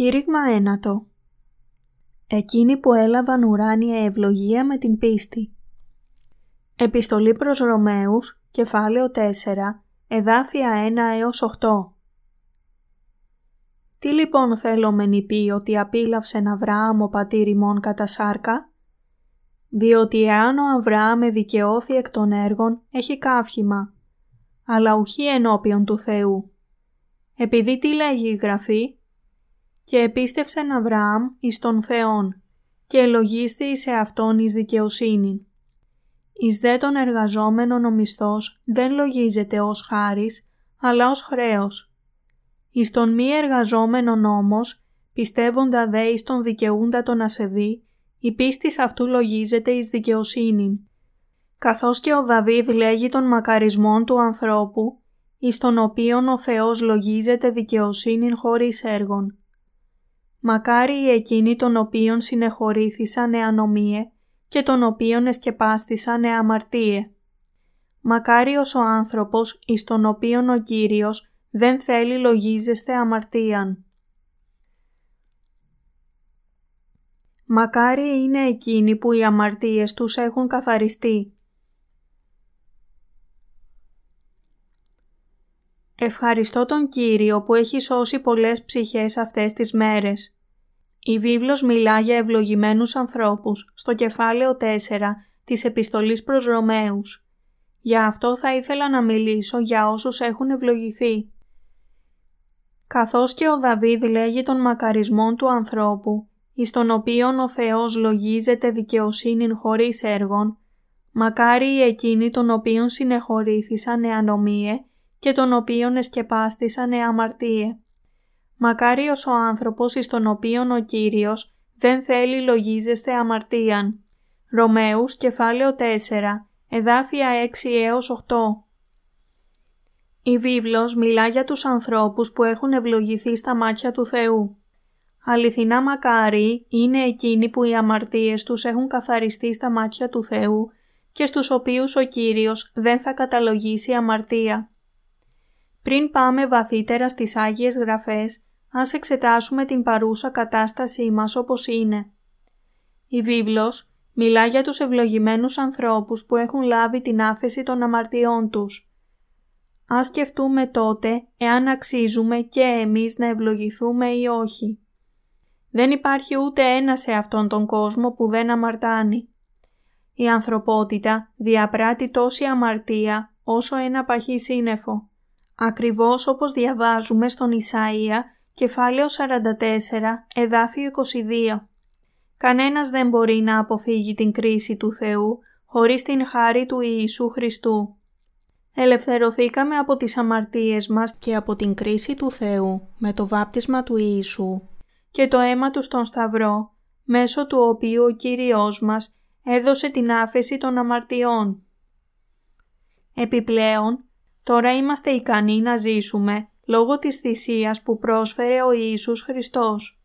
Κήρυγμα ένατο. Εκείνοι που έλαβαν ουράνια ευλογία με την πίστη. Επιστολή προς Ρωμαίους, κεφάλαιο 4, εδάφια 1 έως 8 Τι λοιπόν θέλω με νηπεί ότι απίλαυσεν Αβραάμ ο πατήρ ημών κατά σάρκα; Διότι εάν ο Αβραάμ δικαιώθη εκ των έργων έχει καύχημα, αλλά ουχή ενώπιον του Θεού. Επειδή τι λέγει η Γραφή, και επίστευσεν Αβραάμ εις τον Θεόν και ελογίστη εις αυτόν εις δικαιοσύνη. Εις δε τον εργαζόμενον ο μισθός δεν λογίζεται ως χάρις, αλλά ως χρέος. Εις τον μη εργαζόμενον όμως, πιστεύοντα δε εις τον δικαιούντα τον ασεβή, η πίστη αυτού λογίζεται εις δικαιοσύνη. Καθώς και ο Δαβίδ λέγει των μακαρισμών του ανθρώπου, εις τον οποίον ο Θεός λογίζεται δικαιοσύνη χωρίς έργων. Μακάρι οι εκείνοι των οποίων συνεχωρήθησαν εανομίε και των οποίων εσκεπάστησαν εαμαρτίε. Μακάριος ο άνθρωπος εις τον οποίον ο Κύριος δεν θέλει λογίζεστε αμαρτίαν. Μακάρι είναι εκείνοι που οι αμαρτίες τους έχουν καθαριστεί. Ευχαριστώ τον Κύριο που έχει σώσει πολλές ψυχές αυτές τις μέρες. Η βίβλος μιλά για ευλογημένους ανθρώπους στο κεφάλαιο 4 της επιστολής προς Ρωμαίους. Για αυτό θα ήθελα να μιλήσω για όσους έχουν ευλογηθεί. Καθώς και ο Δαβίδ λέγει των μακαρισμών του ανθρώπου, εις τον οποίον ο Θεός λογίζεται δικαιοσύνη χωρίς έργων, μακάρι οι εκείνοι των οποίων συνεχωρήθησαν εανομίε και των οποίων εσκεπάστησαν εαμαρτίε. Μακάριος ο άνθρωπος εις τον οποίον ο Κύριος δεν θέλει λογίζεστε αμαρτίαν. Ρωμαίους κεφάλαιο 4, εδάφια 6 έως 8. Η βίβλος μιλά για τους ανθρώπους που έχουν ευλογηθεί στα μάτια του Θεού. Αληθινά μακάρι είναι εκείνοι που οι αμαρτίες τους έχουν καθαριστεί στα μάτια του Θεού και στους οποίους ο Κύριος δεν θα καταλογίσει αμαρτία. Πριν πάμε βαθύτερα στις Άγιες Γραφές, ας εξετάσουμε την παρούσα κατάστασή μας όπως είναι. Η βίβλος μιλά για τους ευλογημένους ανθρώπους που έχουν λάβει την άφεση των αμαρτιών τους. Ας σκεφτούμε τότε εάν αξίζουμε και εμείς να ευλογηθούμε ή όχι. Δεν υπάρχει ούτε ένα σε αυτόν τον κόσμο που δεν αμαρτάνει. Η ανθρωπότητα διαπράττει τόση αμαρτία όσο ένα παχύ σύννεφο. Ακριβώς όπως διαβάζουμε στον Ισαΐα, κεφάλαιο 44, εδάφιο 22. Κανένας δεν μπορεί να αποφύγει την κρίση του Θεού χωρίς την χάρη του Ιησού Χριστού. Ελευθερωθήκαμε από τις αμαρτίες μας και από την κρίση του Θεού με το βάπτισμα του Ιησού και το αίμα του στον Σταυρό, μέσω του οποίου ο Κύριος μας έδωσε την άφεση των αμαρτιών. Επιπλέον, τώρα είμαστε ικανοί να ζήσουμε λόγω της θυσίας που πρόσφερε ο Ιησούς Χριστός.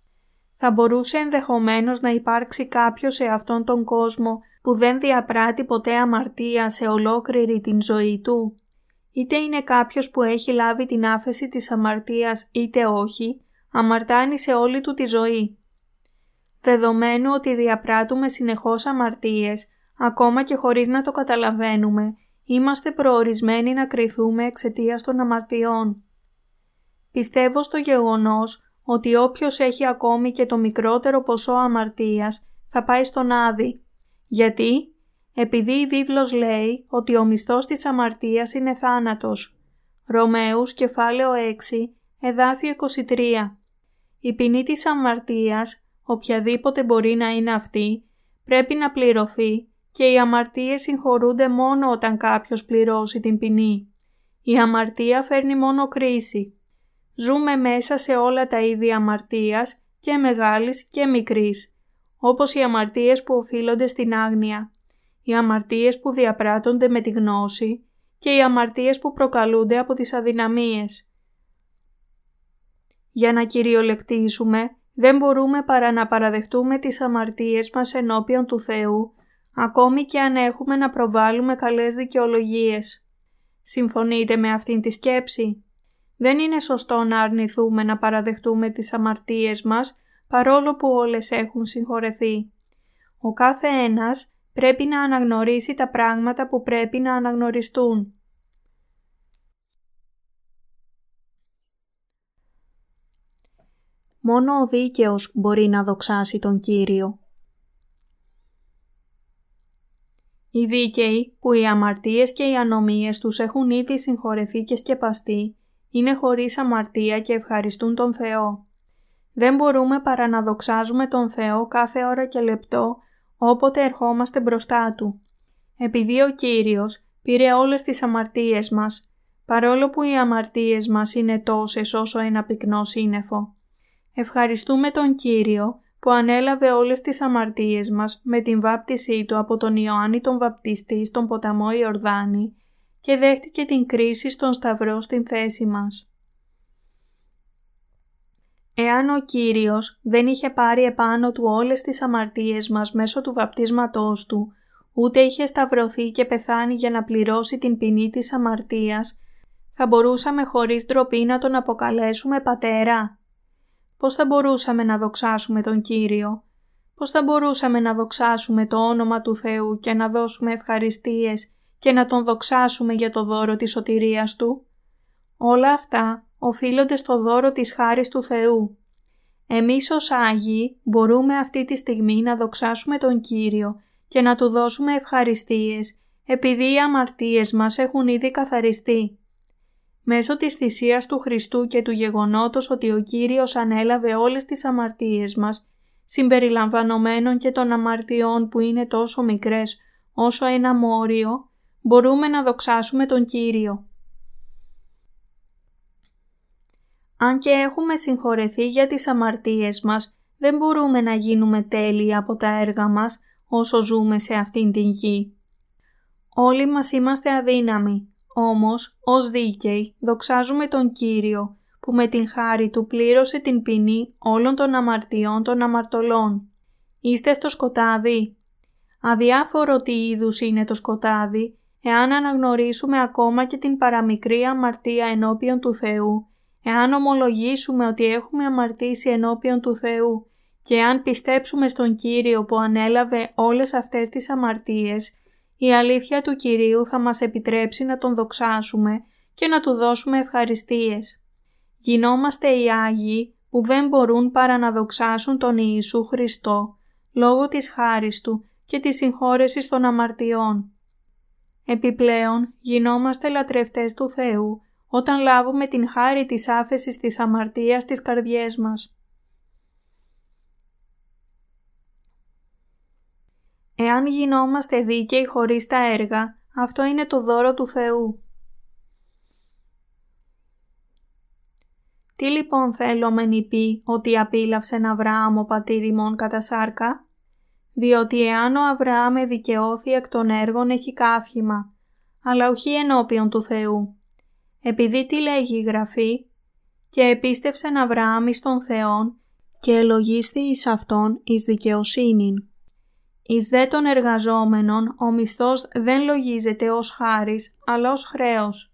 Θα μπορούσε ενδεχομένως να υπάρξει κάποιος σε αυτόν τον κόσμο που δεν διαπράττει ποτέ αμαρτία σε ολόκληρη την ζωή του. Είτε είναι κάποιος που έχει λάβει την άφεση της αμαρτίας είτε όχι, αμαρτάνει σε όλη του τη ζωή. Δεδομένου ότι διαπράττουμε συνεχώς αμαρτίες, ακόμα και χωρίς να το καταλαβαίνουμε, είμαστε προορισμένοι να κριθούμε εξαιτίας των αμαρτιών. Πιστεύω στο γεγονός ότι όποιος έχει ακόμη και το μικρότερο ποσό αμαρτίας θα πάει στον Άδη. Γιατί; Επειδή η βίβλος λέει ότι ο μισθός της αμαρτίας είναι θάνατος. Ρωμαίους κεφάλαιο 6, εδάφιο 23. Η ποινή της αμαρτίας, οποιαδήποτε μπορεί να είναι αυτή, πρέπει να πληρωθεί και οι αμαρτίες συγχωρούνται μόνο όταν κάποιος πληρώσει την ποινή. Η αμαρτία φέρνει μόνο κρίση. Ζούμε μέσα σε όλα τα είδη αμαρτίας και μεγάλης και μικρής, όπως οι αμαρτίες που οφείλονται στην άγνοια, οι αμαρτίες που διαπράττονται με τη γνώση και οι αμαρτίες που προκαλούνται από τις αδυναμίες. Για να κυριολεκτήσουμε, δεν μπορούμε παρά να παραδεχτούμε τις αμαρτίες μας ενώπιον του Θεού, ακόμη και αν έχουμε να προβάλλουμε καλές δικαιολογίες. Συμφωνείτε με αυτήν τη σκέψη; Δεν είναι σωστό να αρνηθούμε να παραδεχτούμε τις αμαρτίες μας, παρόλο που όλες έχουν συγχωρεθεί. Ο κάθε ένας πρέπει να αναγνωρίσει τα πράγματα που πρέπει να αναγνωριστούν. Μόνο ο δίκαιος μπορεί να δοξάσει τον Κύριο. Οι δίκαιοι που οι αμαρτίες και οι ανομίες τους έχουν ήδη συγχωρεθεί και σκεπαστεί, είναι χωρίς αμαρτία και ευχαριστούν τον Θεό. Δεν μπορούμε παρά να δοξάζουμε τον Θεό κάθε ώρα και λεπτό όποτε ερχόμαστε μπροστά Του. Επειδή ο Κύριος πήρε όλες τις αμαρτίες μας, παρόλο που οι αμαρτίες μας είναι τόσες όσο ένα πυκνό σύννεφο. Ευχαριστούμε τον Κύριο που ανέλαβε όλες τις αμαρτίες μας με την βάπτισή Του από τον Ιωάννη τον Βαπτιστή στον ποταμό Ιορδάνη και δέχτηκε την κρίση στον Σταυρό στην θέση μας. Εάν ο Κύριος δεν είχε πάρει επάνω Του όλες τις αμαρτίες μας μέσω του βαπτίσματός Του, ούτε είχε σταυρωθεί και πεθάνει για να πληρώσει την ποινή της αμαρτίας, θα μπορούσαμε χωρίς ντροπή να Τον αποκαλέσουμε Πατέρα. Πώς θα μπορούσαμε να δοξάσουμε τον Κύριο, πώς θα μπορούσαμε να δοξάσουμε το όνομα του Θεού και να δώσουμε ευχαριστίες και να Τον δοξάσουμε για το δώρο της σωτηρίας Του; Όλα αυτά οφείλονται στο δώρο της χάρης του Θεού. Εμείς ως Άγιοι μπορούμε αυτή τη στιγμή να δοξάσουμε τον Κύριο και να Του δώσουμε ευχαριστίες επειδή οι αμαρτίες μας έχουν ήδη καθαριστεί. Μέσω της θυσίας του Χριστού και του γεγονότος ότι ο Κύριος ανέλαβε όλες τις αμαρτίες μας, συμπεριλαμβανομένων και των αμαρτιών που είναι τόσο μικρές όσο ένα μόριο, μπορούμε να δοξάσουμε τον Κύριο. Αν και έχουμε συγχωρεθεί για τις αμαρτίες μας, δεν μπορούμε να γίνουμε τέλειοι από τα έργα μας όσο ζούμε σε αυτήν την γη. Όλοι μας είμαστε αδύναμοι, όμως ως δίκαιοι δοξάζουμε τον Κύριο που με την χάρη Του πλήρωσε την ποινή όλων των αμαρτιών των αμαρτωλών. Είστε στο σκοτάδι. Αδιάφορο τι είδους είναι το σκοτάδι, εάν αναγνωρίσουμε ακόμα και την παραμικρή αμαρτία ενώπιον του Θεού, εάν ομολογήσουμε ότι έχουμε αμαρτήσει ενώπιον του Θεού και αν πιστέψουμε στον Κύριο που ανέλαβε όλες αυτές τις αμαρτίες, η αλήθεια του Κυρίου θα μας επιτρέψει να Τον δοξάσουμε και να Του δώσουμε ευχαριστίες. Γινόμαστε οι Άγιοι που δεν μπορούν παρά να δοξάσουν τον Ιησού Χριστό λόγω της χάρης Του και της συγχώρεσης των αμαρτιών. Επιπλέον, γινόμαστε λατρευτές του Θεού όταν λάβουμε την χάρη της άφεσης της αμαρτίας στις καρδιές μας. Εάν γινόμαστε δίκαιοι χωρίς τα έργα, αυτό είναι το δώρο του Θεού. Τι λοιπόν θέλω μεν πει ότι απίλαυσε Αβραάμ ο πατήρ ημών κατά σάρκα, διότι εάν ο Αβραάμ δικαιώθη εκ των έργων έχει κάφημα, αλλά όχι ενώπιον του Θεού. Επειδή τι λέγει η Γραφή, και επίστευσεν Αβραάμ εις τον Θεόν και ελογίστη εις Αυτόν εις δικαιοσύνην. Εις δε των εργαζόμενων ο μισθός δεν λογίζεται ως χάρις, αλλά ως χρέος.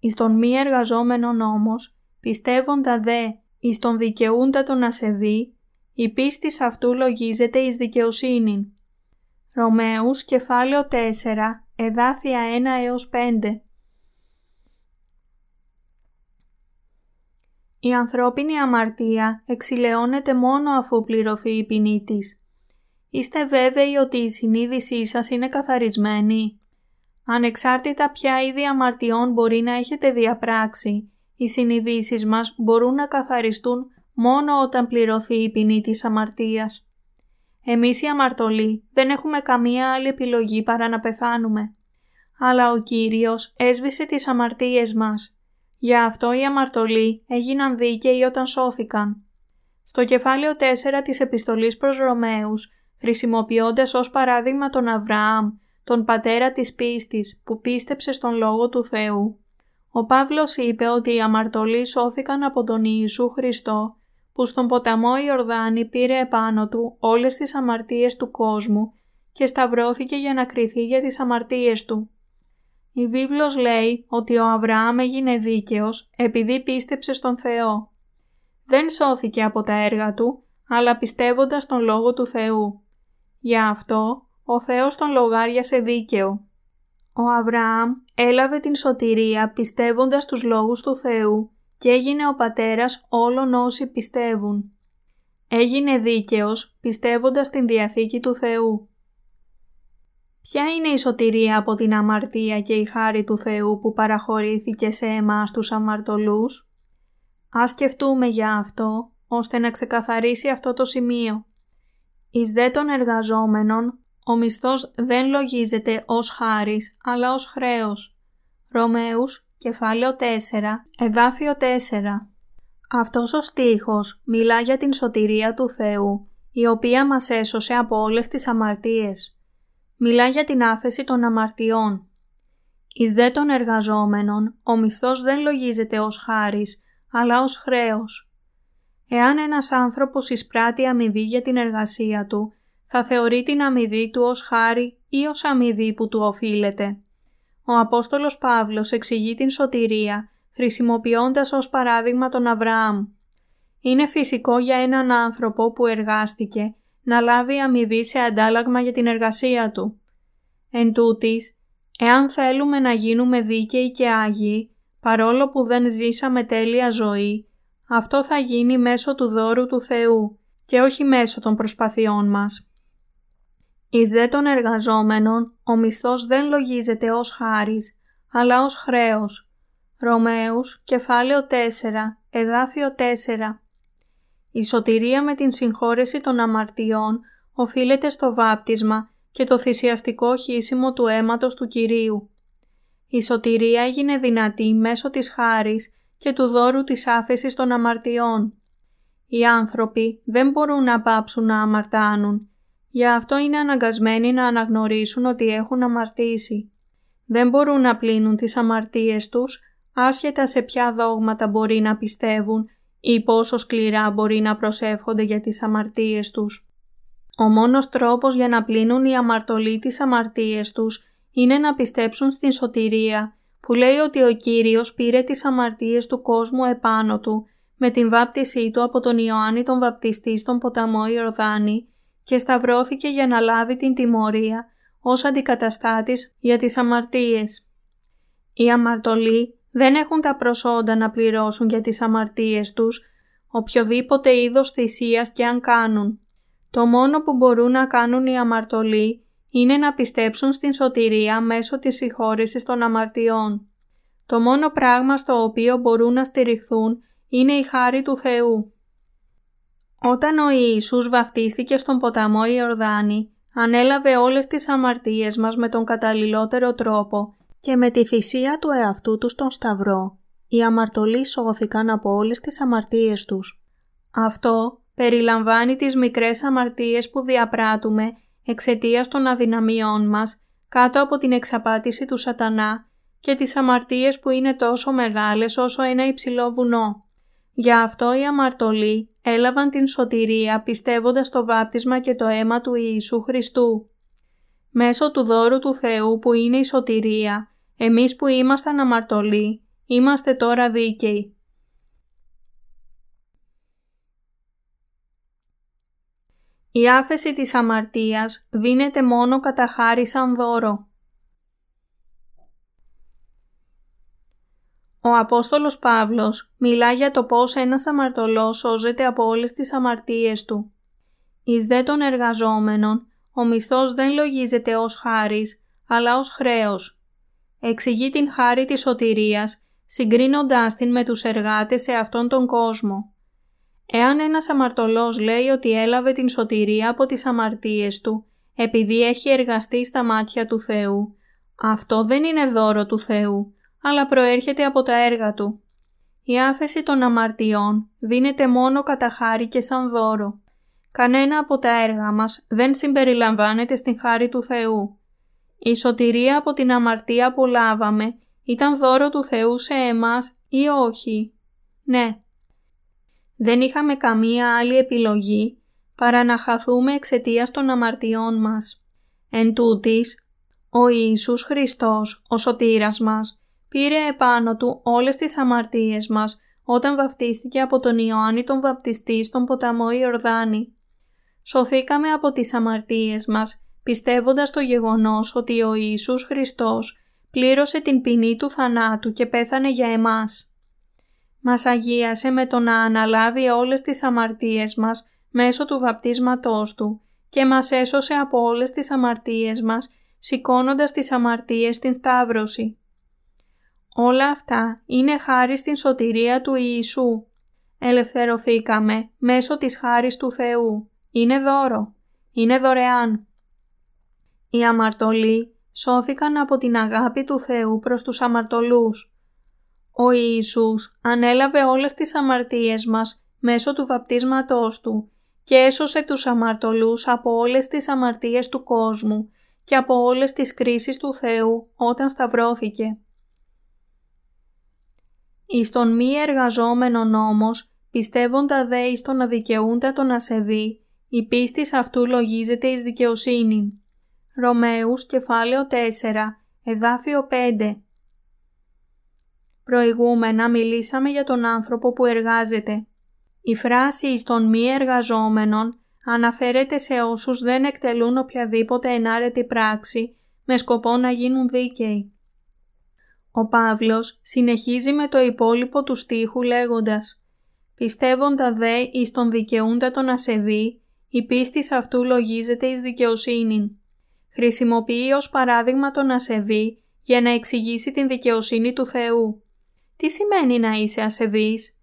Εις τον μη εργαζόμενον όμως, πιστεύοντα δε εις τον δικαιούντα τον ασεβή, η πίστη αυτού λογίζεται εις δικαιοσύνην. Ρωμαίους κεφάλαιο 4, εδάφια 1 έως 5 Η ανθρώπινη αμαρτία εξηλαιώνεται μόνο αφού πληρωθεί η ποινή της. Είστε βέβαιοι ότι η συνείδησή σας είναι καθαρισμένη; Ανεξάρτητα ποια είδη αμαρτιών μπορεί να έχετε διαπράξει, οι συνειδήσεις μας μπορούν να καθαριστούν μόνο όταν πληρωθεί η ποινή της αμαρτίας. Εμείς οι αμαρτωλοί δεν έχουμε καμία άλλη επιλογή παρά να πεθάνουμε. Αλλά ο Κύριος έσβησε τις αμαρτίες μας. Γι' αυτό οι αμαρτωλοί έγιναν δίκαιοι όταν σώθηκαν. Στο κεφάλαιο 4 της επιστολής προς Ρωμαίους χρησιμοποιώντας ως παράδειγμα τον Αβραάμ, τον πατέρα της πίστης που πίστεψε στον Λόγο του Θεού. Ο Παύλος είπε ότι οι αμαρτωλοί σώθηκαν από τον Ιησού Χριστό που στον ποταμό Ιορδάνη πήρε επάνω του όλες τις αμαρτίες του κόσμου και σταυρώθηκε για να κριθεί για τις αμαρτίες του. Η βίβλος λέει ότι ο Αβραάμ έγινε δίκαιος επειδή πίστεψε στον Θεό. Δεν σώθηκε από τα έργα του, αλλά πιστεύοντας τον Λόγο του Θεού. Γι' αυτό, ο Θεός τον λογάριασε δίκαιο. Ο Αβραάμ έλαβε την σωτηρία πιστεύοντας τους λόγους του Θεού και έγινε ο πατέρας όλων όσοι πιστεύουν. Έγινε δίκαιος πιστεύοντας την Διαθήκη του Θεού. Ποια είναι η σωτηρία από την αμαρτία και η χάρη του Θεού που παραχωρήθηκε σε εμάς τους αμαρτωλούς; Ας σκεφτούμε για αυτό, ώστε να ξεκαθαρίσει αυτό το σημείο. Εις δε των εργαζόμενων, ο μισθός δεν λογίζεται ως χάρις, αλλά ως χρέος. Ρωμαίους, κεφάλαιο 4, εδάφιο 4. Αυτός ο στίχος μιλά για την σωτηρία του Θεού, η οποία μας έσωσε από όλες τις αμαρτίες. Μιλά για την άφεση των αμαρτιών. Εις δε των εργαζόμενων, ο μισθός δεν λογίζεται ως χάρις, αλλά ως χρέος. Εάν ένας άνθρωπος εισπράττει αμοιβή για την εργασία του, θα θεωρεί την αμοιβή του ως χάρη ή ως αμοιβή που του οφείλεται. Ο Απόστολος Παύλος εξηγεί την σωτηρία χρησιμοποιώντας ως παράδειγμα τον Αβραάμ. Είναι φυσικό για έναν άνθρωπο που εργάστηκε να λάβει αμοιβή σε αντάλλαγμα για την εργασία του. Εν τούτης, εάν θέλουμε να γίνουμε δίκαιοι και άγιοι, παρόλο που δεν ζήσαμε τέλεια ζωή, αυτό θα γίνει μέσω του δώρου του Θεού και όχι μέσω των προσπαθειών μας. Εις δε των εργαζόμενων, ο μισθός δεν λογίζεται ως χάρις, αλλά ως χρέος. Ρωμαίους, κεφάλαιο 4, εδάφιο 4. Η σωτηρία με την συγχώρεση των αμαρτιών οφείλεται στο βάπτισμα και το θυσιαστικό χύσιμο του αίματος του Κυρίου. Η σωτηρία έγινε δυνατή μέσω της χάρης και του δώρου της άφεσης των αμαρτιών. Οι άνθρωποι δεν μπορούν να πάψουν να αμαρτάνουν, γι' αυτό είναι αναγκασμένοι να αναγνωρίσουν ότι έχουν αμαρτήσει. Δεν μπορούν να πλύνουν τις αμαρτίες τους, άσχετα σε ποια δόγματα μπορεί να πιστεύουν ή πόσο σκληρά μπορεί να προσεύχονται για τις αμαρτίες τους. Ο μόνος τρόπος για να πλύνουν οι αμαρτωλοί τις αμαρτίες τους είναι να πιστέψουν στην σωτηρία που λέει ότι ο Κύριος πήρε τις αμαρτίες του κόσμου επάνω του με την βάπτισή του από τον Ιωάννη τον βαπτιστή στον ποταμό Ιορδάνη και σταυρώθηκε για να λάβει την τιμωρία ως αντικαταστάτης για τις αμαρτίες. Οι αμαρτωλοί δεν έχουν τα προσόντα να πληρώσουν για τις αμαρτίες τους, οποιοδήποτε είδος θυσίας και αν κάνουν. Το μόνο που μπορούν να κάνουν οι αμαρτωλοί είναι να πιστέψουν στην σωτηρία μέσω της συγχώρεσης των αμαρτιών. Το μόνο πράγμα στο οποίο μπορούν να στηριχθούν είναι η χάρη του Θεού. Όταν ο Ιησούς βαφτίστηκε στον ποταμό Ιορδάνη, ανέλαβε όλες τις αμαρτίες μας με τον καταλληλότερο τρόπο και με τη θυσία του εαυτού του στον Σταυρό, οι αμαρτωλοί σώθηκαν από όλες τις αμαρτίες τους. Αυτό περιλαμβάνει τις μικρές αμαρτίες που διαπράττουμε εξαιτίας των αδυναμιών μας κάτω από την εξαπάτηση του σατανά και τις αμαρτίες που είναι τόσο μεγάλες όσο ένα υψηλό βουνό. Γι' αυτό οι αμαρτωλοί έλαβαν την σωτηρία πιστεύοντας το βάπτισμα και το αίμα του Ιησού Χριστού. Μέσω του δώρου του Θεού που είναι η σωτηρία, εμείς που ήμασταν αμαρτωλοί, είμαστε τώρα δίκαιοι. Η άφεση της αμαρτίας δίνεται μόνο κατά χάρη σαν δώρο. Ο Απόστολος Παύλος μιλά για το πώς ένας αμαρτωλός σώζεται από όλες τις αμαρτίες του. Εις δε των εργαζόμενων, ο μισθός δεν λογίζεται ως χάρις, αλλά ως χρέος εξηγεί την χάρη της σωτηρίας, συγκρίνοντάς την με τους εργάτες σε αυτόν τον κόσμο. Εάν ένας αμαρτωλός λέει ότι έλαβε την σωτηρία από τις αμαρτίες του, επειδή έχει εργαστεί στα μάτια του Θεού, αυτό δεν είναι δώρο του Θεού, αλλά προέρχεται από τα έργα του. Η άφεση των αμαρτιών δίνεται μόνο κατά χάρη και σαν δώρο. Κανένα από τα έργα μας δεν συμπεριλαμβάνεται στην χάρη του Θεού. Η σωτηρία από την αμαρτία που λάβαμε ήταν δώρο του Θεού σε εμάς ή όχι; Ναι. Δεν είχαμε καμία άλλη επιλογή παρά να χαθούμε εξαιτίας των αμαρτιών μας. Εν τούτης, Ο Ιησούς Χριστός, ο σωτήρας μας, πήρε επάνω του όλες τις αμαρτίες μας όταν βαπτίστηκε από τον Ιωάννη τον βαπτιστή στον ποταμό Ιορδάνη. Σωθήκαμε από τις αμαρτίες μας πιστεύοντας το γεγονός ότι ο Ιησούς Χριστός πλήρωσε την ποινή του θανάτου και πέθανε για εμάς. Μας αγίασε με το να αναλάβει όλες τις αμαρτίες μας μέσω του βαπτίσματός Του και μας έσωσε από όλες τις αμαρτίες μας σηκώνοντας τις αμαρτίες στην Σταύρωση. Όλα αυτά είναι χάρη στην σωτηρία του Ιησού. Ελευθερωθήκαμε μέσω της χάρης του Θεού. Είναι δώρο. Είναι δωρεάν. Οι αμαρτωλοί σώθηκαν από την αγάπη του Θεού προς τους αμαρτωλούς. Ο Ιησούς ανέλαβε όλες τις αμαρτίες μας μέσω του βαπτίσματός Του και έσωσε τους αμαρτωλούς από όλες τις αμαρτίες του κόσμου και από όλες τις κρίσεις του Θεού όταν σταυρώθηκε. Εις τον μη εργαζόμενο νόμος, πιστεύοντα δε εις τον αδικαιούντα τον ασεβή, η πίστη αυτού λογίζεται εις δικαιοσύνη. Ρωμαίους κεφάλαιο 4, εδάφιο 5 Προηγούμενα μιλήσαμε για τον άνθρωπο που εργάζεται. Η φράση εις των μη εργαζόμενων αναφέρεται σε όσους δεν εκτελούν οποιαδήποτε ενάρετη πράξη με σκοπό να γίνουν δίκαιοι. Ο Παύλος συνεχίζει με το υπόλοιπο του στίχου λέγοντας «Πιστεύοντα δε εις τον δικαιούντα τον ασεβή, η πίστη αυτού λογίζεται εις δικαιοσύνη». Χρησιμοποιεί ως παράδειγμα τον ασεβή για να εξηγήσει την δικαιοσύνη του Θεού. Τι σημαίνει να είσαι ασεβής;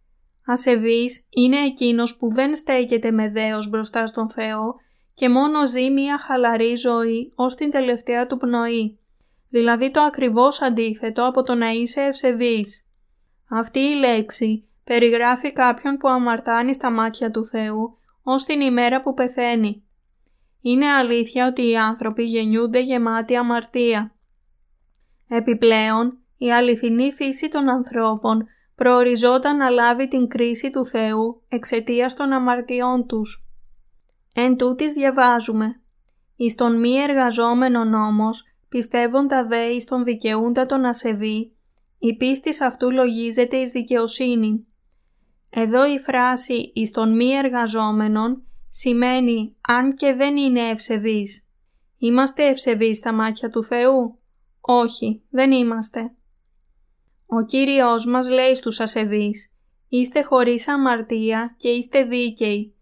Ασεβής είναι εκείνος που δεν στέκεται με δέος μπροστά στον Θεό και μόνο ζει μια χαλαρή ζωή ως την τελευταία του πνοή, δηλαδή το ακριβώς αντίθετο από το να είσαι ευσεβής. Αυτή η λέξη περιγράφει κάποιον που αμαρτάνει στα μάτια του Θεού ως την ημέρα που πεθαίνει. Είναι αλήθεια ότι οι άνθρωποι γεννιούνται γεμάτοι αμαρτία. Επιπλέον, η αληθινή φύση των ανθρώπων προοριζόταν να λάβει την κρίση του Θεού εξαιτίας των αμαρτιών τους. Εν τούτης διαβάζουμε «Εις τον μη εργαζόμενον νόμος, πιστεύοντα δε εις τον δικαιούντα τον ασεβή, η πίστη αυτού λογίζεται εις δικαιοσύνη». Εδώ η φράση «εις τον μη εργαζόμενον» σημαίνει «αν και δεν είναι ευσεβής». Είμαστε ευσεβείς στα μάτια του Θεού; Όχι, δεν είμαστε. Ο Κύριος μας λέει στους ασεβείς «Είστε χωρίς αμαρτία και είστε δίκαιοι».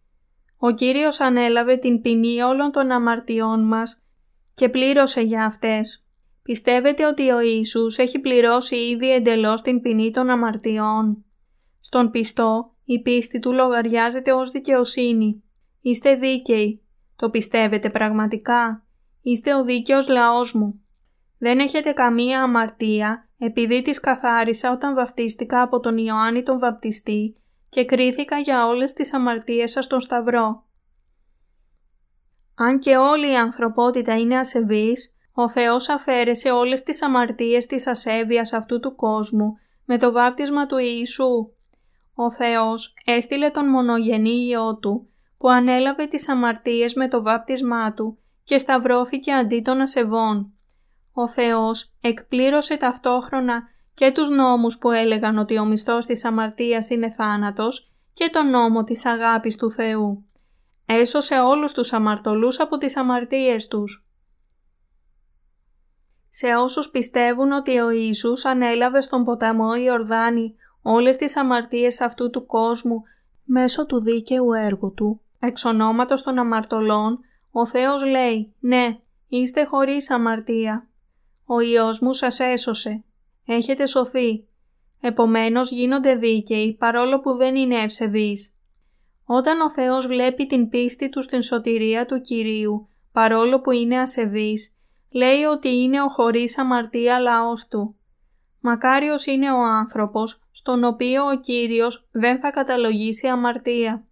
Ο Κύριος ανέλαβε την ποινή όλων των αμαρτιών μας και πλήρωσε για αυτές. Πιστεύετε ότι ο Ιησούς έχει πληρώσει ήδη εντελώς την ποινή των αμαρτιών. Στον πιστό, η πίστη του λογαριάζεται ως δικαιοσύνη. Είστε δίκαιοι. Το πιστεύετε πραγματικά. Είστε ο δίκαιος λαός μου. Δεν έχετε καμία αμαρτία επειδή τις καθάρισα όταν βαπτίστηκα από τον Ιωάννη τον βαπτιστή και κρίθηκα για όλες τις αμαρτίες σας στον Σταυρό. Αν και όλη η ανθρωπότητα είναι ασεβής, ο Θεός αφαίρεσε όλες τις αμαρτίες της ασέβειας αυτού του κόσμου με το βάπτισμα του Ιησού. Ο Θεός έστειλε τον μονογενή Υιό Του που ανέλαβε τις αμαρτίες με το βάπτισμά Του και σταυρώθηκε αντί των ασεβών ο Θεός εκπλήρωσε ταυτόχρονα και τους νόμους που έλεγαν ότι ο μισθός της αμαρτίας είναι θάνατος και τον νόμο της αγάπης του Θεού. Έσωσε όλους τους αμαρτωλούς από τις αμαρτίες τους. Σε όσους πιστεύουν ότι ο Ιησούς ανέλαβε στον ποταμό Ιορδάνη όλες τις αμαρτίες αυτού του κόσμου μέσω του δίκαιου έργου Του, εξ ονόματος των αμαρτωλών, ο Θεός λέει «Ναι, είστε χωρίς αμαρτία, ο Υιός μου σας έσωσε. Έχετε σωθεί. Επομένως γίνονται δίκαιοι παρόλο που δεν είναι ευσεβείς. Όταν ο Θεός βλέπει την πίστη του στην σωτηρία του Κυρίου, παρόλο που είναι ασεβής, λέει ότι είναι ο χωρίς αμαρτία λαός του. Μακάριος είναι ο άνθρωπος, στον οποίο ο Κύριος δεν θα καταλογίσει αμαρτία.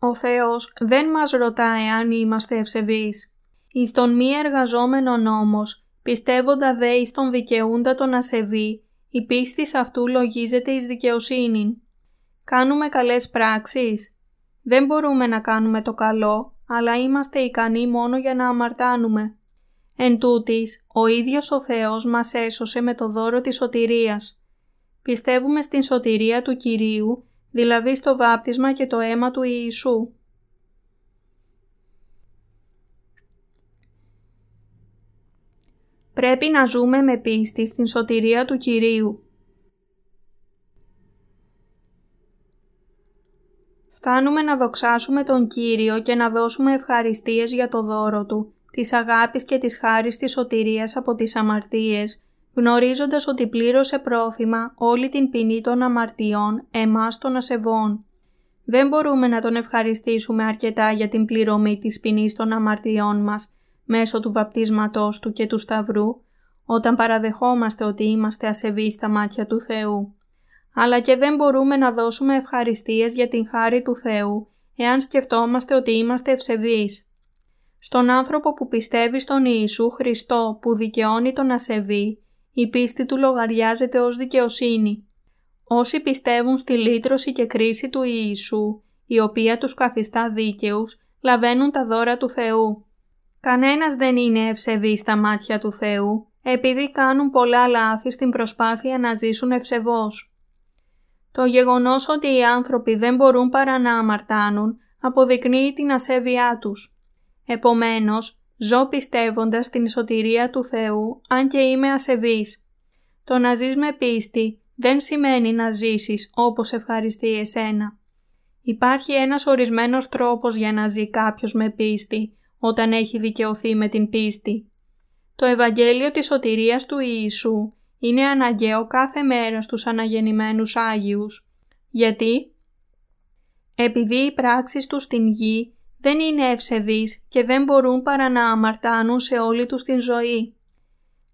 Ο Θεός δεν μας ρωτάει αν είμαστε ευσεβείς εις τον μη εργαζόμενο νόμος, πιστεύοντα δε εις τον δικαιούντα τον ασεβή, η πίστη αυτού λογίζεται εις δικαιοσύνη. Κάνουμε καλές πράξεις; Δεν μπορούμε να κάνουμε το καλό, αλλά είμαστε ικανοί μόνο για να αμαρτάνουμε. Εν τούτης, ο ίδιος ο Θεός μας έσωσε με το δώρο της σωτηρίας. Πιστεύουμε στην σωτηρία του Κυρίου, δηλαδή στο βάπτισμα και το αίμα του Ιησού. Πρέπει να ζούμε με πίστη στην σωτηρία του Κυρίου. Φτάνουμε να δοξάσουμε τον Κύριο και να δώσουμε ευχαριστίες για το δώρο Του, της αγάπης και της χάρης της σωτηρίας από τις αμαρτίες, γνωρίζοντας ότι πλήρωσε πρόθυμα όλη την ποινή των αμαρτιών εμάς των ασεβών. Δεν μπορούμε να Τον ευχαριστήσουμε αρκετά για την πληρωμή της ποινής των αμαρτιών μας μέσω του βαπτίσματός Του και του Σταυρού, όταν παραδεχόμαστε ότι είμαστε ασεβείς στα μάτια του Θεού αλλά και δεν μπορούμε να δώσουμε ευχαριστίες για την χάρη του Θεού, εάν σκεφτόμαστε ότι είμαστε ευσεβείς. Στον άνθρωπο που πιστεύει στον Ιησού Χριστό που δικαιώνει τον ασεβή, η πίστη του λογαριάζεται ως δικαιοσύνη. Όσοι πιστεύουν στη λύτρωση και κρίση του Ιησού, η οποία τους καθιστά δίκαιους, λαβαίνουν τα δώρα του Θεού. Κανένας δεν είναι ευσεβής στα μάτια του Θεού, επειδή κάνουν πολλά λάθη στην προσπάθεια να ζήσουν ευσεβώς. Το γεγονός ότι οι άνθρωποι δεν μπορούν παρά να αμαρτάνουν αποδεικνύει την ασέβειά τους. Επομένως, ζω πιστεύοντας την σωτηρία του Θεού αν και είμαι ασεβής. Το να ζεις με πίστη δεν σημαίνει να ζήσεις όπως ευχαριστεί εσένα. Υπάρχει ένας ορισμένος τρόπος για να ζει κάποιος με πίστη όταν έχει δικαιωθεί με την πίστη. Το Ευαγγέλιο της σωτηρίας του Ιησού είναι αναγκαίο κάθε μέρα στους αναγεννημένους Άγιους. Γιατί; Επειδή οι πράξεις τους στην γη δεν είναι ευσεβείς και δεν μπορούν παρά να αμαρτάνουν σε όλη τους την ζωή.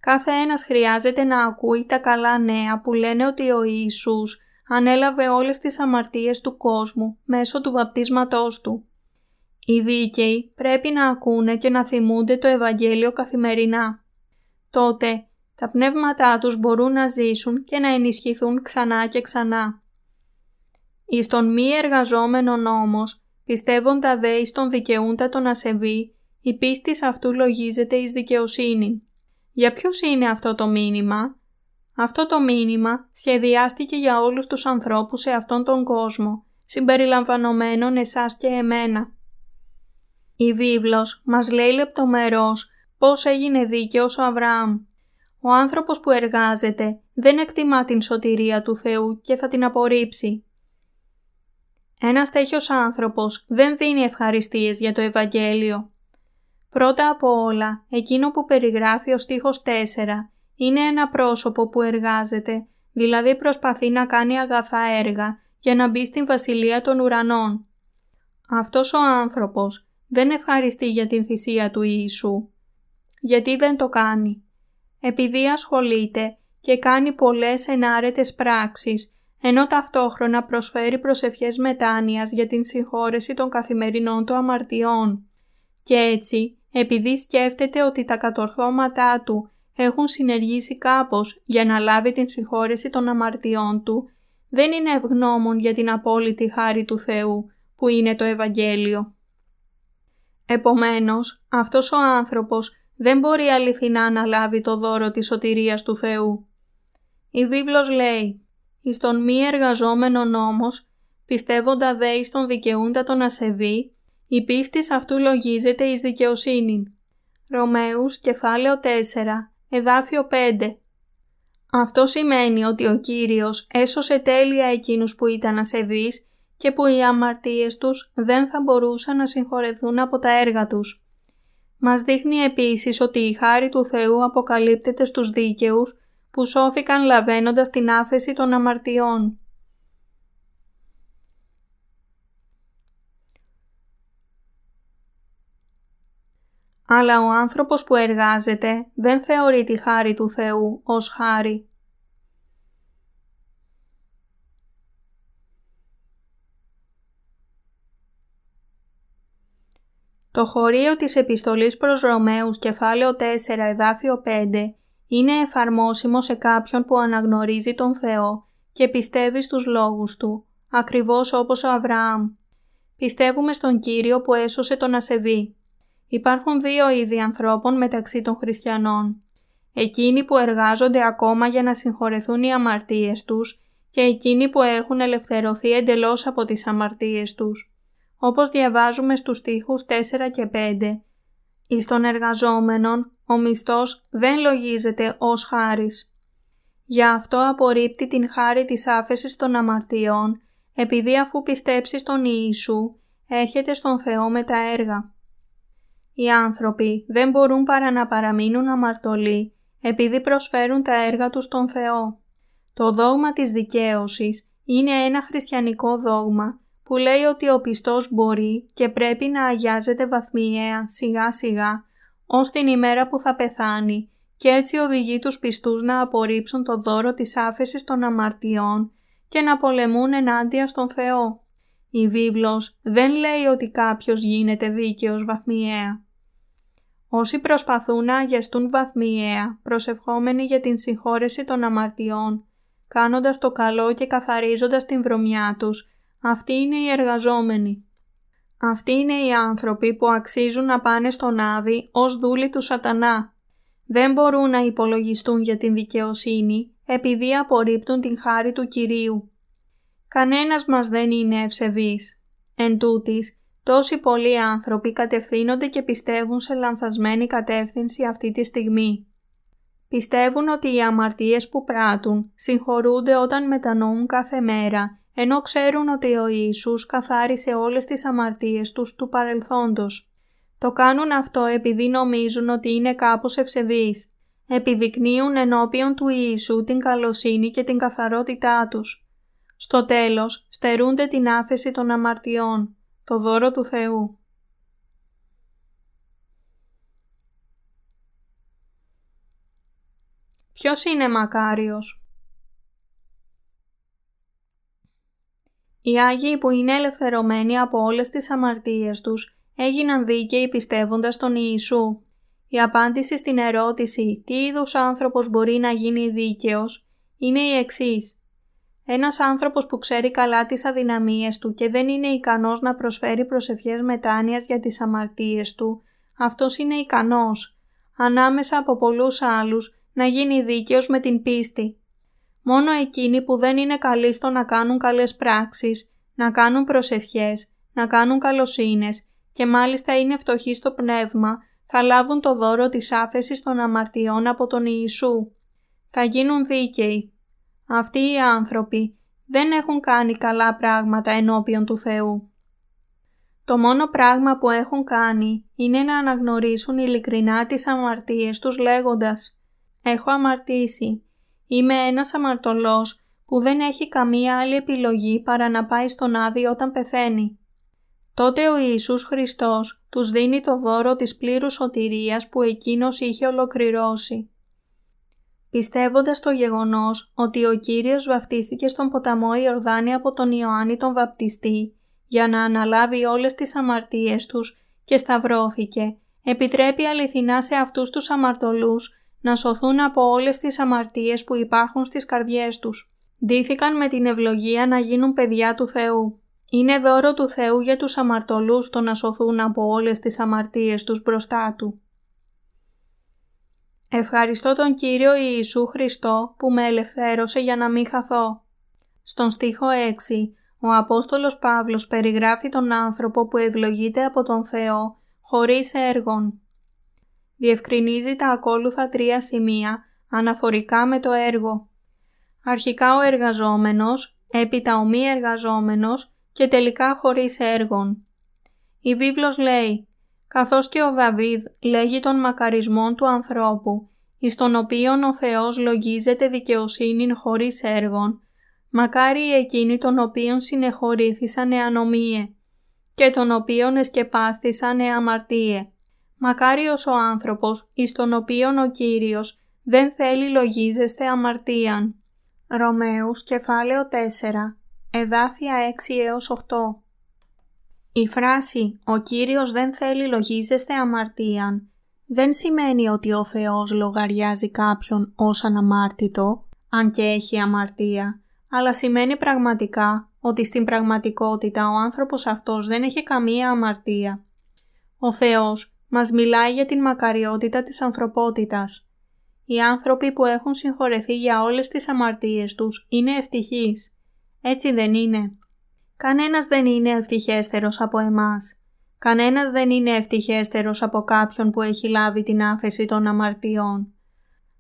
Κάθε ένας χρειάζεται να ακούει τα καλά νέα που λένε ότι ο Ιησούς ανέλαβε όλες τις αμαρτίες του κόσμου μέσω του βαπτίσματός Του. Οι δίκαιοι πρέπει να ακούνε και να θυμούνται το Ευαγγέλιο καθημερινά. Τότε τα πνεύματά τους μπορούν να ζήσουν και να ενισχυθούν ξανά και ξανά. Εις τον μη εργαζόμενον όμως, πιστεύοντα δε εις τον δικαιούντα τον ασεβή, η πίστη αυτού λογίζεται εις δικαιοσύνη. Για ποιος είναι αυτό το μήνυμα; Αυτό το μήνυμα σχεδιάστηκε για όλους τους ανθρώπους σε αυτόν τον κόσμο, συμπεριλαμβανομένων εσάς και εμένα. Η βίβλος μας λέει λεπτομερώς πώς έγινε δίκαιος ο Αβραάμ ο άνθρωπος που εργάζεται δεν εκτιμά την σωτηρία του Θεού και θα την απορρίψει. Ένας τέτοιος άνθρωπος δεν δίνει ευχαριστίες για το Ευαγγέλιο. Πρώτα απ' όλα, εκείνο που περιγράφει ο στίχος 4 είναι ένα πρόσωπο που εργάζεται, δηλαδή προσπαθεί να κάνει αγαθά έργα για να μπει στην βασιλεία των ουρανών. Αυτός ο άνθρωπος δεν ευχαριστεί για την θυσία του Ιησού. Γιατί δεν το κάνει επειδή ασχολείται και κάνει πολλές ενάρετες πράξεις, ενώ ταυτόχρονα προσφέρει προσευχές μετάνοιας για την συγχώρεση των καθημερινών του αμαρτιών. Και έτσι, επειδή σκέφτεται ότι τα κατορθώματά του έχουν συνεργήσει κάπως για να λάβει την συγχώρεση των αμαρτιών του, δεν είναι ευγνώμων για την απόλυτη χάρη του Θεού, που είναι το Ευαγγέλιο. Επομένως, αυτός ο άνθρωπος δεν μπορεί αληθινά να λάβει το δώρο της σωτηρίας του Θεού. Η βίβλος λέει «Εις τον μη εργαζόμενο νόμος, πιστεύοντα δε εις τον δικαιούντα τον ασεβή, η πίστης αυτού λογίζεται εις δικαιοσύνη». Ρωμαίους, κεφάλαιο 4, εδάφιο 5. Αυτό σημαίνει ότι ο Κύριος έσωσε τέλεια εκείνους που ήταν ασεβείς και που οι αμαρτίες τους δεν θα μπορούσαν να συγχωρεθούν από τα έργα τους. Μας δείχνει επίσης ότι η χάρη του Θεού αποκαλύπτεται στους δίκαιους που σώθηκαν λαβαίνοντας την άφεση των αμαρτιών. Αλλά ο άνθρωπος που εργάζεται δεν θεωρεί τη χάρη του Θεού ως χάρη. Το χωρίο της επιστολής προς Ρωμαίους κεφάλαιο 4 εδάφιο 5 είναι εφαρμόσιμο σε κάποιον που αναγνωρίζει τον Θεό και πιστεύει στους λόγους Του, ακριβώς όπως ο Αβραάμ. Πιστεύουμε στον Κύριο που έσωσε τον ασεβή. Υπάρχουν δύο είδη ανθρώπων μεταξύ των χριστιανών. Εκείνοι που εργάζονται ακόμα για να συγχωρεθούν οι αμαρτίες τους και εκείνοι που έχουν ελευθερωθεί εντελώς από τις αμαρτίες τους. Όπως διαβάζουμε στους στίχους 4 και 5, «Εις των εργαζόμενων ο μισθός δεν λογίζεται ως χάρις. Γι' αυτό απορρίπτει την χάρη της άφεσης των αμαρτιών, επειδή αφού πιστέψει στον Ιησού, έρχεται στον Θεό με τα έργα. Οι άνθρωποι δεν μπορούν παρά να παραμείνουν αμαρτωλοί, επειδή προσφέρουν τα έργα τους στον Θεό. Το δόγμα της δικαίωσης είναι ένα χριστιανικό δόγμα που λέει ότι ο πιστός μπορεί και πρέπει να αγιάζεται βαθμιαία σιγά σιγά ως την ημέρα που θα πεθάνει και έτσι οδηγεί τους πιστούς να απορρίψουν το δώρο της άφεσης των αμαρτιών και να πολεμούν ενάντια στον Θεό. Η βίβλος δεν λέει ότι κάποιος γίνεται δίκαιος βαθμιαία. Όσοι προσπαθούν να αγιαστούν βαθμιαία, προσευχόμενοι για την συγχώρεση των αμαρτιών, κάνοντας το καλό και καθαρίζοντας την βρωμιά τους, αυτοί είναι οι εργαζόμενοι. Αυτοί είναι οι άνθρωποι που αξίζουν να πάνε στον Άδη ως δούλοι του σατανά. Δεν μπορούν να υπολογιστούν για την δικαιοσύνη επειδή απορρίπτουν την χάρη του Κυρίου. Κανένας μας δεν είναι ευσεβής. Εν τούτης, τόσοι πολλοί άνθρωποι κατευθύνονται και πιστεύουν σε λανθασμένη κατεύθυνση αυτή τη στιγμή. Πιστεύουν ότι οι αμαρτίες που πράττουν συγχωρούνται όταν μετανοούν κάθε μέρα ενώ ξέρουν ότι ο Ιησούς καθάρισε όλες τις αμαρτίες τους του παρελθόντος. Το κάνουν αυτό επειδή νομίζουν ότι είναι κάπως ευσεβείς. Επιδεικνύουν ενώπιον του Ιησού την καλοσύνη και την καθαρότητά τους. Στο τέλος, στερούνται την άφεση των αμαρτιών, το δώρο του Θεού. Ποιος είναι μακάριος; Οι Άγιοι που είναι ελευθερωμένοι από όλες τις αμαρτίες τους έγιναν δίκαιοι πιστεύοντας τον Ιησού. Η απάντηση στην ερώτηση «Τι είδους άνθρωπος μπορεί να γίνει δίκαιος» είναι η εξής. Ένας άνθρωπος που ξέρει καλά τις αδυναμίες του και δεν είναι ικανός να προσφέρει προσευχές μετάνοιας για τις αμαρτίες του, αυτός είναι ικανός, ανάμεσα από πολλούς άλλους, να γίνει δίκαιος με την πίστη. Μόνο εκείνοι που δεν είναι καλοί στο να κάνουν καλές πράξεις, να κάνουν προσευχές, να κάνουν καλοσύνες και μάλιστα είναι φτωχοί στο πνεύμα, θα λάβουν το δώρο της άφεσης των αμαρτιών από τον Ιησού. Θα γίνουν δίκαιοι. Αυτοί οι άνθρωποι δεν έχουν κάνει καλά πράγματα ενώπιον του Θεού. Το μόνο πράγμα που έχουν κάνει είναι να αναγνωρίσουν ειλικρινά τις αμαρτίες τους λέγοντας «Έχω αμαρτήσει Είμαι ένας αμαρτωλός που δεν έχει καμία άλλη επιλογή παρά να πάει στον Άδη όταν πεθαίνει. Τότε ο Ιησούς Χριστός τους δίνει το δώρο της πλήρους σωτηρίας που εκείνος είχε ολοκληρώσει. Πιστεύοντας το γεγονός ότι ο Κύριος βαπτίστηκε στον ποταμό Ιορδάνη από τον Ιωάννη τον Βαπτιστή για να αναλάβει όλες τις αμαρτίες τους και σταυρώθηκε, επιτρέπει αληθινά σε αυτούς τους αμαρτωλούς να σωθούν από όλες τις αμαρτίες που υπάρχουν στις καρδιές τους. Ντύθηκαν με την ευλογία να γίνουν παιδιά του Θεού. Είναι δώρο του Θεού για τους αμαρτωλούς το να σωθούν από όλες τις αμαρτίες τους μπροστά Του. Ευχαριστώ τον Κύριο Ιησού Χριστό που με ελευθέρωσε για να μην χαθώ. Στον στίχο 6, ο Απόστολος Παύλος περιγράφει τον άνθρωπο που ευλογείται από τον Θεό χωρίς έργων διευκρινίζει τα ακόλουθα τρία σημεία αναφορικά με το έργο. Αρχικά ο εργαζόμενος, έπειτα ο μη εργαζόμενος και τελικά χωρίς έργων. Η βίβλος λέει «Καθώς και ο Δαβίδ λέγει των μακαρισμών του ανθρώπου, εις τον οποίον ο Θεός λογίζεται δικαιοσύνη χωρίς έργων, μακάρι εκείνοι των οποίων συνεχωρήθησαν εανομίε και των οποίων εσκεπάστησαν εαμαρτίε. Μακάριος ο άνθρωπος, εις τον οποίον ο Κύριος δεν θέλει λογίζεστε αμαρτίαν. Ρωμαίους κεφάλαιο 4, εδάφια 6 έως 8. Η φράση «Ο Κύριος δεν θέλει λογίζεστε αμαρτίαν» δεν σημαίνει ότι ο Θεός λογαριάζει κάποιον ως αναμάρτητο, αν και έχει αμαρτία, αλλά σημαίνει πραγματικά ότι στην πραγματικότητα ο άνθρωπος αυτός δεν έχει καμία αμαρτία. Ο Θεός μας μιλάει για την μακαριότητα της ανθρωπότητας. Οι άνθρωποι που έχουν συγχωρεθεί για όλες τις αμαρτίες τους είναι ευτυχείς. Έτσι δεν είναι. Κανένας δεν είναι ευτυχέστερος από εμάς. Κανένας δεν είναι ευτυχέστερος από κάποιον που έχει λάβει την άφεση των αμαρτιών.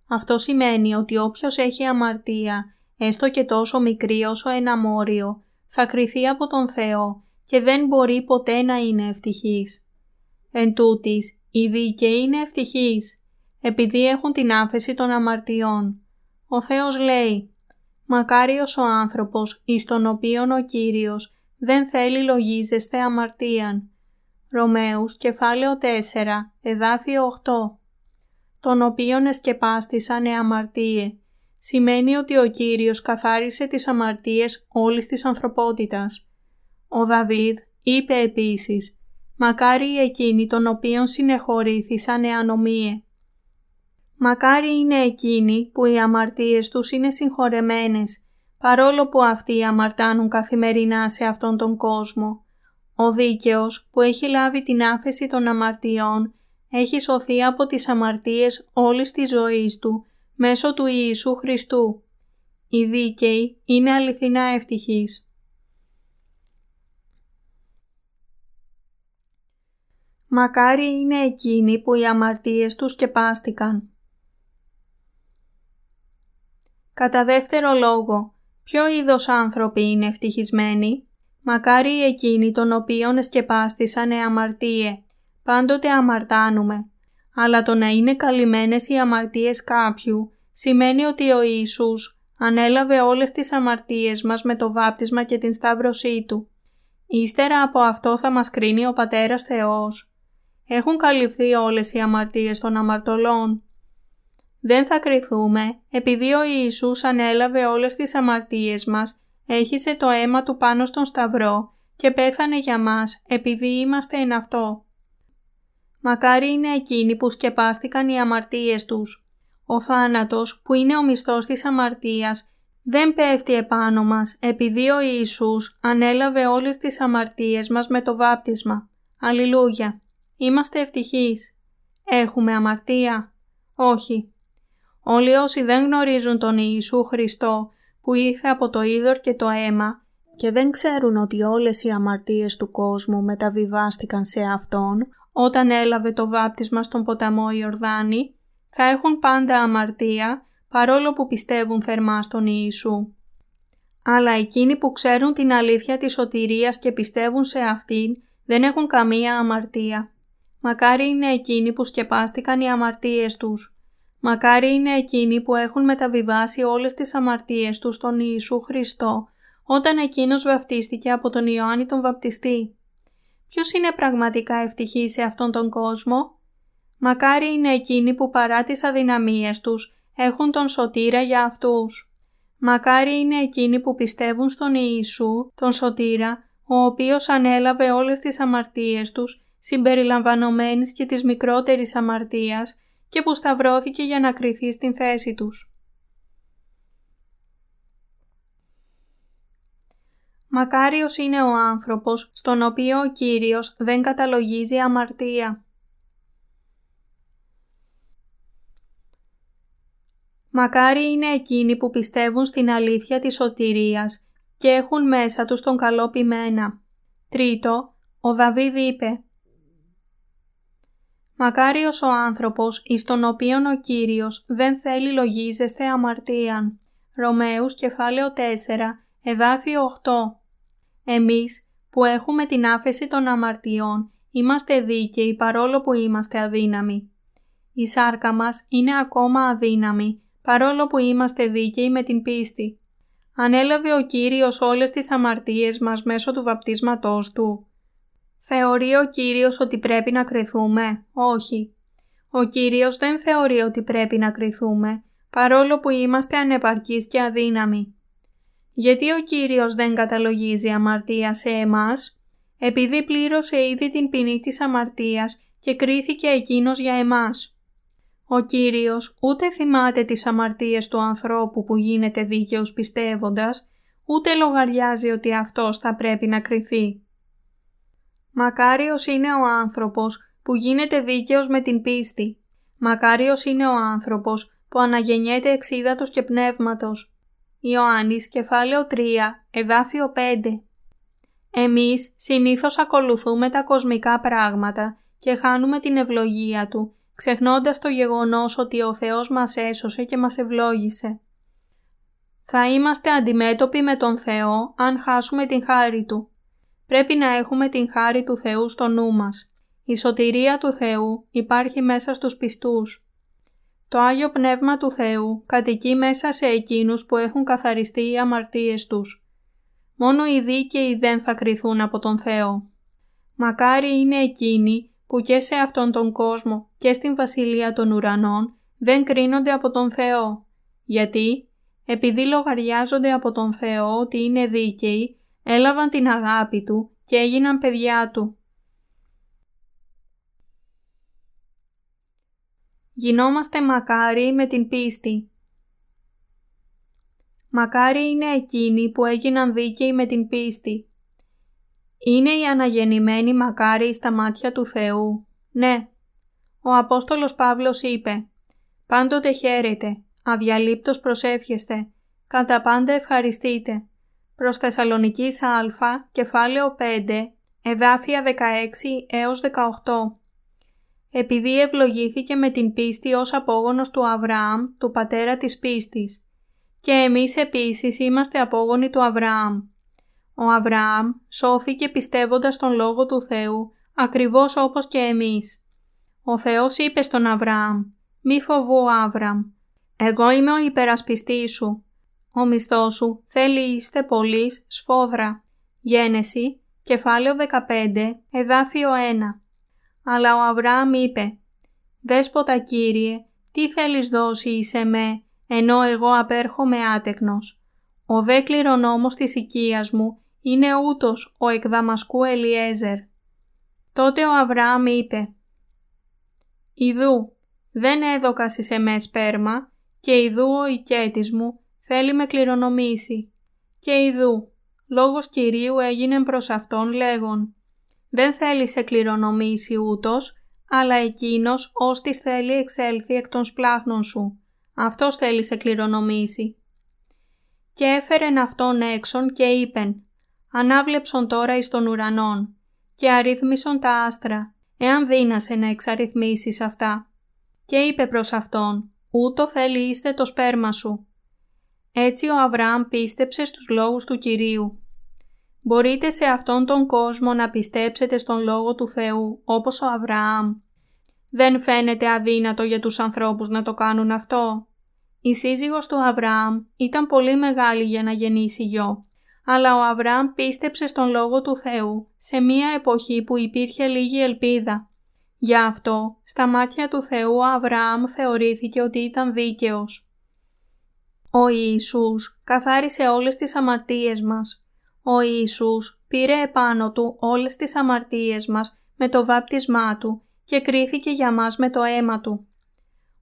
Αυτό σημαίνει ότι όποιος έχει αμαρτία, έστω και τόσο μικρή όσο ένα μόριο, θα κριθεί από τον Θεό και δεν μπορεί ποτέ να είναι ευτυχής. Εν τούτης, οι δίκαιοι είναι ευτυχείς, επειδή έχουν την άφεση των αμαρτιών. Ο Θεός λέει «Μακάριος ο άνθρωπος, εις τον οποίον ο Κύριος δεν θέλει λογίζεσθε αμαρτίαν». Ρωμαίους, κεφάλαιο 4, εδάφιο 8 «Τον οποίον εσκεπάστησαν αμαρτίες». Σημαίνει ότι ο Κύριος καθάρισε τις αμαρτίες όλης της ανθρωπότητας. Ο Δαβίδ είπε επίσης «Μακάρι εκείνοι των οποίων συνεχωρήθησαν ανομίε». Μακάρι είναι εκείνοι που οι αμαρτίες τους είναι συγχωρεμένες, παρόλο που αυτοί αμαρτάνουν καθημερινά σε αυτόν τον κόσμο. Ο δίκαιος που έχει λάβει την άφεση των αμαρτιών έχει σωθεί από τις αμαρτίες όλης της ζωής του μέσω του Ιησού Χριστού. Οι δίκαιοι είναι αληθινά ευτυχείς. Μακάρι είναι εκείνοι που οι αμαρτίες τους σκεπάστηκαν. Κατά δεύτερο λόγο, ποιο είδος άνθρωποι είναι ευτυχισμένοι, μακάρι εκείνοι των οποίων εσκεπάστησαν αμαρτίε. Πάντοτε αμαρτάνουμε, αλλά το να είναι καλυμμένες οι αμαρτίες κάποιου σημαίνει ότι ο Ιησούς ανέλαβε όλες τις αμαρτίες μας με το βάπτισμα και την σταύρωσή Του. Ύστερα από αυτό θα μας κρίνει ο Πατέρας Θεός. Έχουν καλυφθεί όλες οι αμαρτίες των αμαρτωλών δεν θα κριθούμε επειδή ο Ιησούς ανέλαβε όλες τις αμαρτίες μας, έχισε το αίμα του πάνω στον Σταυρό και πέθανε για μας επειδή είμαστε εν αυτό. Μακάρι είναι εκείνοι που σκεπάστηκαν οι αμαρτίες τους. Ο θάνατος που είναι ο μισθός της αμαρτίας δεν πέφτει επάνω μας επειδή ο Ιησούς ανέλαβε όλες τις αμαρτίες μας με το βάπτισμα. Αλληλούια! Είμαστε ευτυχείς. Έχουμε αμαρτία; Όχι. Όλοι όσοι δεν γνωρίζουν τον Ιησού Χριστό που ήρθε από το είδωρ και το αίμα και δεν ξέρουν ότι όλες οι αμαρτίες του κόσμου μεταβιβάστηκαν σε Αυτόν όταν έλαβε το βάπτισμα στον ποταμό Ιορδάνη, θα έχουν πάντα αμαρτία παρόλο που πιστεύουν θερμά στον Ιησού. Αλλά εκείνοι που ξέρουν την αλήθεια της σωτηρίας και πιστεύουν σε Αυτήν δεν έχουν καμία αμαρτία. Μακάρι είναι εκείνοι που σκεπάστηκαν οι αμαρτίες τους Μακάρι είναι εκείνοι που έχουν μεταβιβάσει όλες τις αμαρτίες τους στον Ιησού Χριστό όταν εκείνος βαπτίστηκε από τον Ιωάννη τον Βαπτιστή. Ποιος είναι πραγματικά ευτυχής σε αυτόν τον κόσμο; Μακάρι είναι εκείνοι που παρά τις αδυναμίες τους έχουν τον σωτήρα για αυτούς. Μακάρι είναι εκείνοι που πιστεύουν στον Ιησού, τον σωτήρα, ο οποίος ανέλαβε όλες τις αμαρτίες τους, συμπεριλαμβανομένης και της μικρότερης αμαρτίας και που σταυρώθηκε για να κριθεί στην θέση τους. Μακάριος είναι ο άνθρωπος στον οποίο ο Κύριος δεν καταλογίζει αμαρτία. Μακάρι είναι εκείνοι που πιστεύουν στην αλήθεια της σωτηρίας και έχουν μέσα τους τον καλό ποιμένα. Τρίτο, ο Δαβίδ είπε Μακάριος ο άνθρωπος εις τον οποίον ο Κύριος δεν θέλει λογίζεστε αμαρτίαν. Ρωμαίους κεφάλαιο 4, εδάφιο 8. Εμείς που έχουμε την άφεση των αμαρτιών είμαστε δίκαιοι παρόλο που είμαστε αδύναμοι. Η σάρκα μας είναι ακόμα αδύναμη παρόλο που είμαστε δίκαιοι με την πίστη. Ανέλαβε ο Κύριος όλες τις αμαρτίες μας μέσω του βαπτίσματός Του Θεωρεί ο Κύριος ότι πρέπει να κριθούμε; Όχι. Ο Κύριος δεν θεωρεί ότι πρέπει να κριθούμε, παρόλο που είμαστε ανεπαρκείς και αδύναμοι. Γιατί ο Κύριος δεν καταλογίζει αμαρτία σε εμάς, επειδή πλήρωσε ήδη την ποινή της αμαρτίας και κρίθηκε εκείνος για εμάς. Ο Κύριος ούτε θυμάται τις αμαρτίες του ανθρώπου που γίνεται δίκαιος πιστεύοντας, ούτε λογαριάζει ότι αυτός θα πρέπει να κριθεί. Μακάριος είναι ο άνθρωπος που γίνεται δίκαιος με την πίστη. Μακάριος είναι ο άνθρωπος που αναγεννιέται εξίδατος και πνεύματος. Ιωάννης κεφάλαιο 3, εδάφιο 5 Εμείς συνήθως ακολουθούμε τα κοσμικά πράγματα και χάνουμε την ευλογία Του, ξεχνώντας το γεγονός ότι ο Θεός μας έσωσε και μας ευλόγησε. Θα είμαστε αντιμέτωποι με τον Θεό αν χάσουμε την χάρη Του. Πρέπει να έχουμε την χάρη του Θεού στο νου μας. Η σωτηρία του Θεού υπάρχει μέσα στους πιστούς. Το Άγιο Πνεύμα του Θεού κατοικεί μέσα σε εκείνους που έχουν καθαριστεί οι αμαρτίες τους. Μόνο οι δίκαιοι δεν θα κριθούν από τον Θεό. Μακάρι είναι εκείνοι που και σε αυτόν τον κόσμο και στην Βασιλεία των Ουρανών δεν κρίνονται από τον Θεό. Γιατί, επειδή λογαριάζονται από τον Θεό ότι είναι δίκαιοι, έλαβαν την αγάπη Του και έγιναν παιδιά Του. Γινόμαστε μακάρι με την πίστη. Μακάρι είναι εκείνοι που έγιναν δίκαιοι με την πίστη. Είναι οι αναγεννημένοι μακάρι στα μάτια του Θεού. Ναι. Ο Απόστολος Παύλος είπε «Πάντοτε χαίρετε, αδιαλείπτως προσεύχεστε, κατά πάντα ευχαριστείτε». Προς Θεσσαλονικής Α, κεφάλαιο 5, εδάφια 16 έως 18. Επειδή ευλογήθηκε με την πίστη ως απόγονος του Αβραάμ, του πατέρα της πίστης. Και εμείς επίσης είμαστε απόγονοι του Αβραάμ. Ο Αβραάμ σώθηκε πιστεύοντας τον Λόγο του Θεού, ακριβώς όπως και εμείς. Ο Θεός είπε στον Αβραάμ «Μη φοβού Αβραάμ, εγώ είμαι ο υπερασπιστής σου. Ο μισθός σου θέλει είστε πολλής σφόδρα». Γένεση, κεφάλαιο 15, εδάφιο 1. Αλλά ο Αβραάμ είπε «Δέσποτα Κύριε, τι θέλεις δώσει σε με, ενώ εγώ απέρχομαι άτεκνος; Ο δε κληρονόμος της οικίας μου είναι ούτως ο εκδαμασκού Ελιέζερ. Τότε ο Αβραάμ είπε «Ιδού, δεν έδωκας σε με σπέρμα και ιδού ο οικέτης μου θέλει με κληρονομήσει. Και ιδού, λόγος Κυρίου έγινε προς αυτόν λέγον «Δεν θέλει σε κληρονομήσει ούτως, αλλά εκείνος ως της θέλει εξέλθει εκ των σπλάχνων σου. Αυτός θέλει σε κληρονομήσει». Και έφερεν αυτόν έξον και είπεν «Ανάβλεψον τώρα εις των ουρανών και αρρύθμισον τα άστρα, εάν δύνασε να εξαριθμίσεις αυτά». Και είπε προς αυτόν «Ούτω θέλει είστε το σπέρμα σου». Έτσι ο Αβραάμ πίστεψε στους λόγους του Κυρίου. Μπορείτε σε αυτόν τον κόσμο να πιστέψετε στον Λόγο του Θεού όπως ο Αβραάμ. Δεν φαίνεται αδύνατο για τους ανθρώπους να το κάνουν αυτό. Η σύζυγος του Αβραάμ ήταν πολύ μεγάλη για να γεννήσει γιο, αλλά ο Αβραάμ πίστεψε στον Λόγο του Θεού σε μία εποχή που υπήρχε λίγη ελπίδα. Γι' αυτό, στα μάτια του Θεού ο Αβραάμ θεωρήθηκε ότι ήταν δίκαιος. Ο Ιησούς καθάρισε όλες τις αμαρτίες μας. Ο Ιησούς πήρε επάνω του όλες τις αμαρτίες μας με το βάπτισμά του και κρίθηκε για μας με το αίμα του.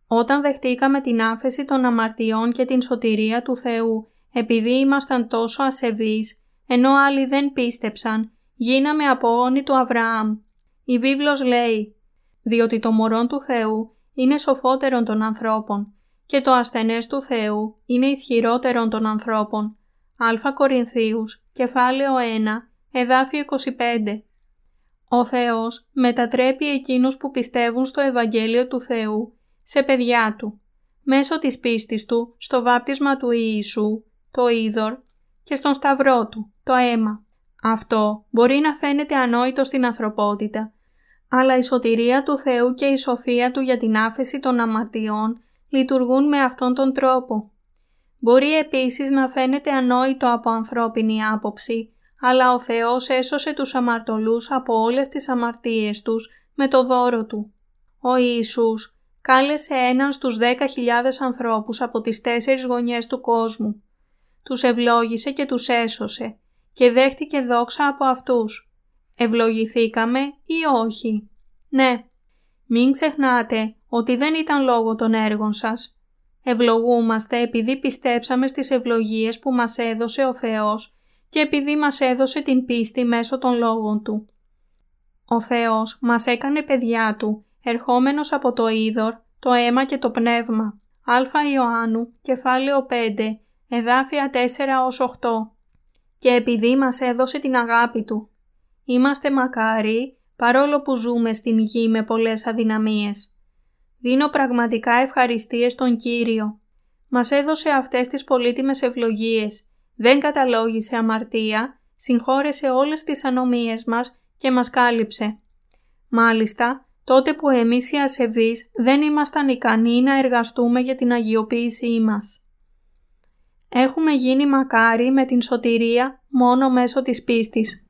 Όταν δεχτήκαμε την άφεση των αμαρτιών και την σωτηρία του Θεού επειδή ήμασταν τόσο ασεβείς, ενώ άλλοι δεν πίστεψαν, γίναμε απόγονοι του Αβραάμ. Η βίβλος λέει «Διότι το μωρόν του Θεού είναι σοφότερον των ανθρώπων και το ασθενές του Θεού είναι ισχυρότερον των ανθρώπων». Α Κορινθίους, κεφάλαιο 1, εδάφιο 25. Ο Θεός μετατρέπει εκείνους που πιστεύουν στο Ευαγγέλιο του Θεού σε παιδιά Του, μέσω της πίστης Του στο βάπτισμα του Ιησού, το είδωρ και στον σταυρό Του, το αίμα. Αυτό μπορεί να φαίνεται ανόητο στην ανθρωπότητα, αλλά η σωτηρία του Θεού και η σοφία Του για την άφεση των αμαρτιών λειτουργούν με αυτόν τον τρόπο. Μπορεί επίσης να φαίνεται ανόητο από ανθρώπινη άποψη, αλλά ο Θεός έσωσε τους αμαρτωλούς από όλες τις αμαρτίες τους με το δώρο Του. Ο Ιησούς κάλεσε έναν στους δέκα χιλιάδες ανθρώπους από τις τέσσερις γωνιές του κόσμου. Τους ευλόγησε και τους έσωσε και δέχτηκε δόξα από αυτούς. Ευλογηθήκαμε ή όχι; Ναι, μην ξεχνάτε ότι δεν ήταν λόγω των έργων σας. Ευλογούμαστε επειδή πιστέψαμε στις ευλογίες που μας έδωσε ο Θεός και επειδή μας έδωσε την πίστη μέσω των λόγων Του. Ο Θεός μας έκανε παιδιά Του, ερχόμενος από το είδωρ, το αίμα και το πνεύμα. Α Ιωάννου, κεφάλαιο 5, εδάφια 4 ως 8. Και επειδή μας έδωσε την αγάπη Του. Είμαστε μακάρι, παρόλο που ζούμε στην γη με πολλές αδυναμίες. Δίνω πραγματικά ευχαριστίες στον Κύριο. Μας έδωσε αυτές τις πολύτιμες ευλογίες. Δεν καταλόγησε αμαρτία, συγχώρεσε όλες τις ανομίες μας και μας κάλυψε. Μάλιστα, τότε που εμείς οι ασεβείς δεν ήμασταν ικανοί να εργαστούμε για την αγιοποίησή μας. Έχουμε γίνει μακάρι με την σωτηρία μόνο μέσω της πίστης.